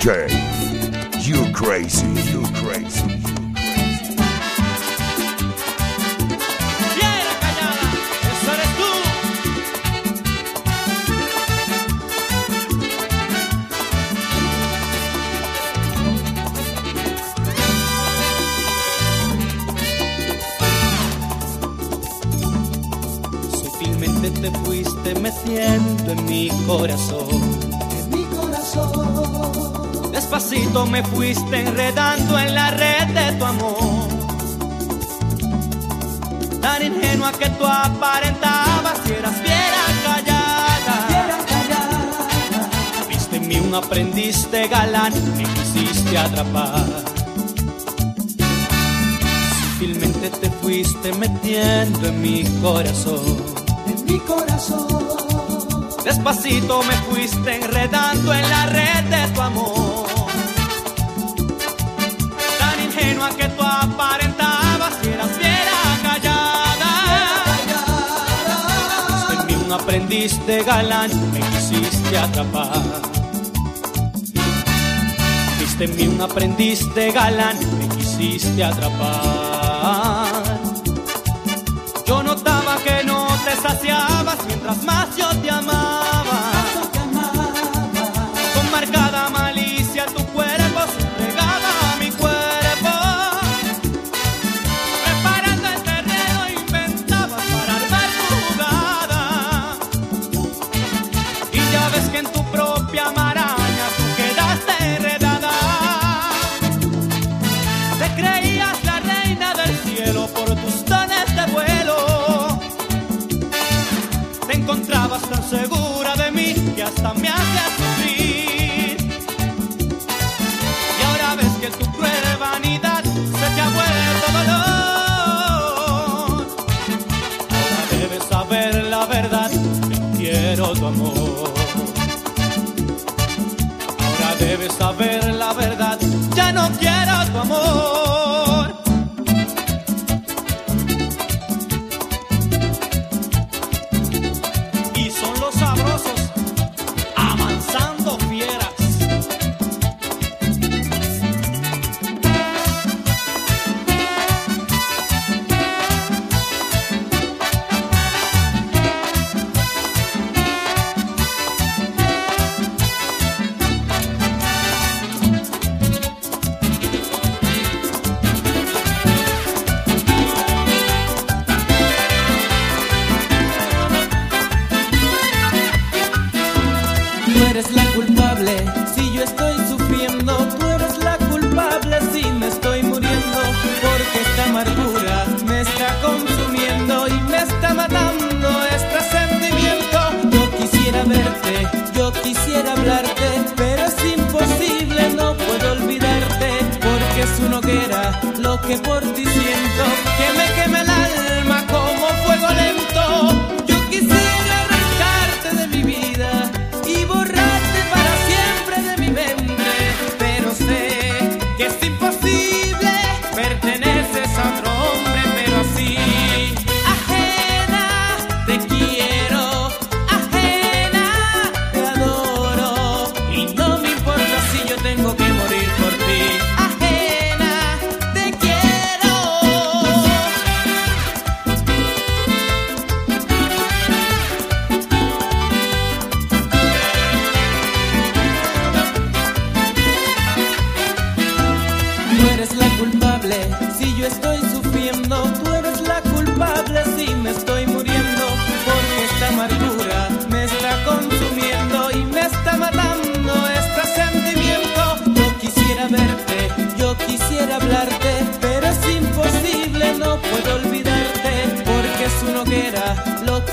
DJ. You crazy, you crazy. te fuiste metiendo en mi corazón, en mi corazón. Despacito me fuiste enredando en la red de tu amor. Tan ingenua que tú aparentabas si eras fiera callada. Viste en mí un aprendiz de galán, me quisiste atrapar. Sutilmente te fuiste metiendo en mi corazón. En mi corazón. Despacito me fuiste enredando en la red de tu amor un aprendiz de galán me quisiste atrapar. Viste en mí un aprendiz de galán me quisiste atrapar. Yo notaba que no te saciabas mientras más yo te amaba. segura de mí que hasta me hace sufrir. Y ahora ves que tu cruel vanidad se te ha vuelto dolor. Ahora debes saber la verdad, que quiero tu amor. Ahora debes saber la verdad. que por ti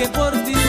por ti.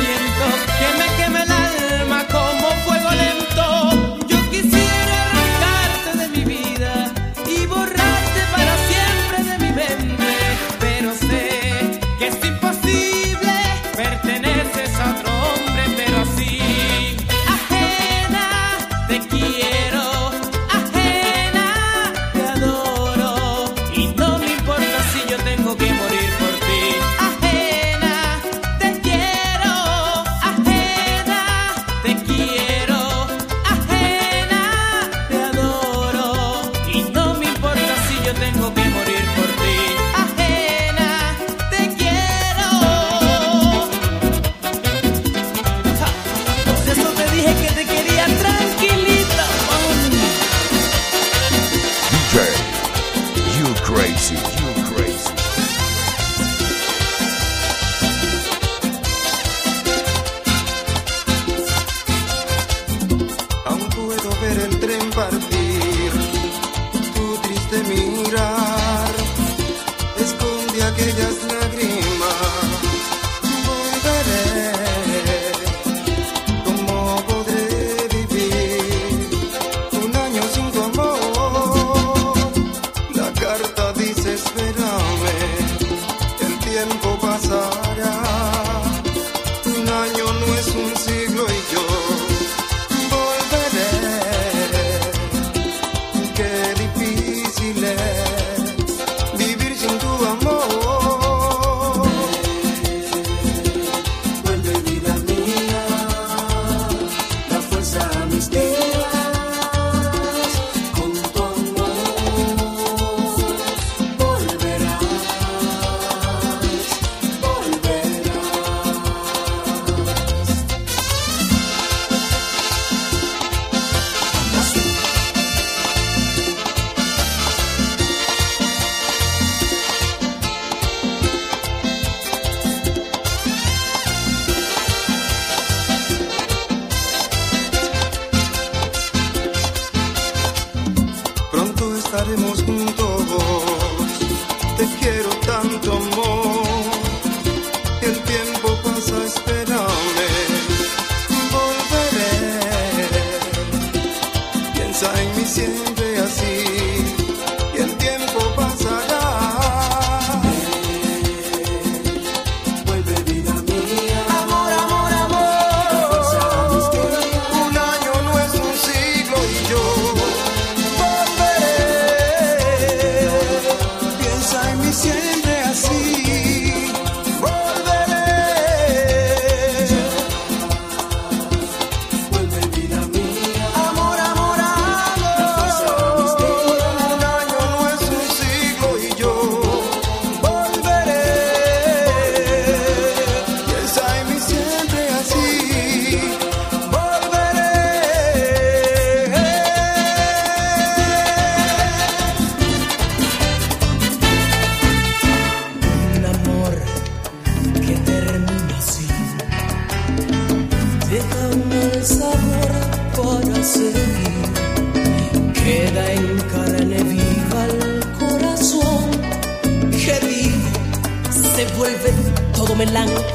Melancolía.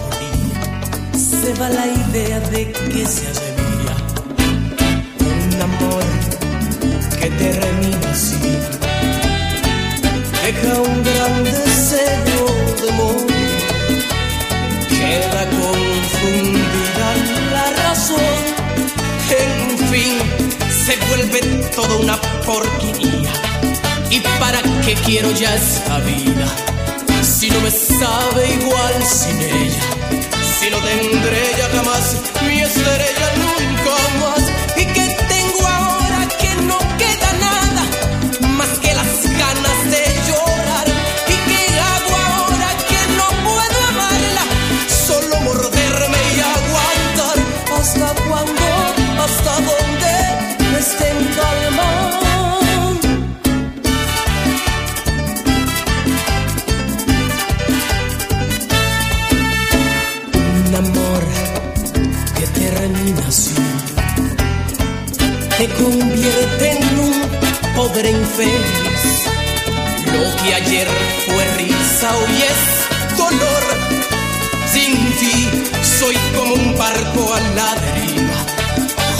Se va la idea de que se día Un amor que termina así deja un gran deseo de morir. Queda confundida la razón. En fin, se vuelve toda una porquería. ¿Y para qué quiero ya esta vida? Si no me sabe igual sin ella. Si no tendré ya jamás mi estrella te convierte en un pobre infeliz. Lo que ayer fue risa hoy es dolor. Sin ti soy como un barco a la deriva,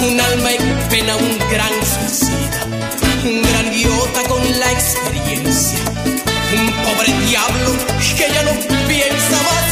un alma en pena, un gran suicida, un gran idiota con la experiencia, un pobre diablo que ya no piensa más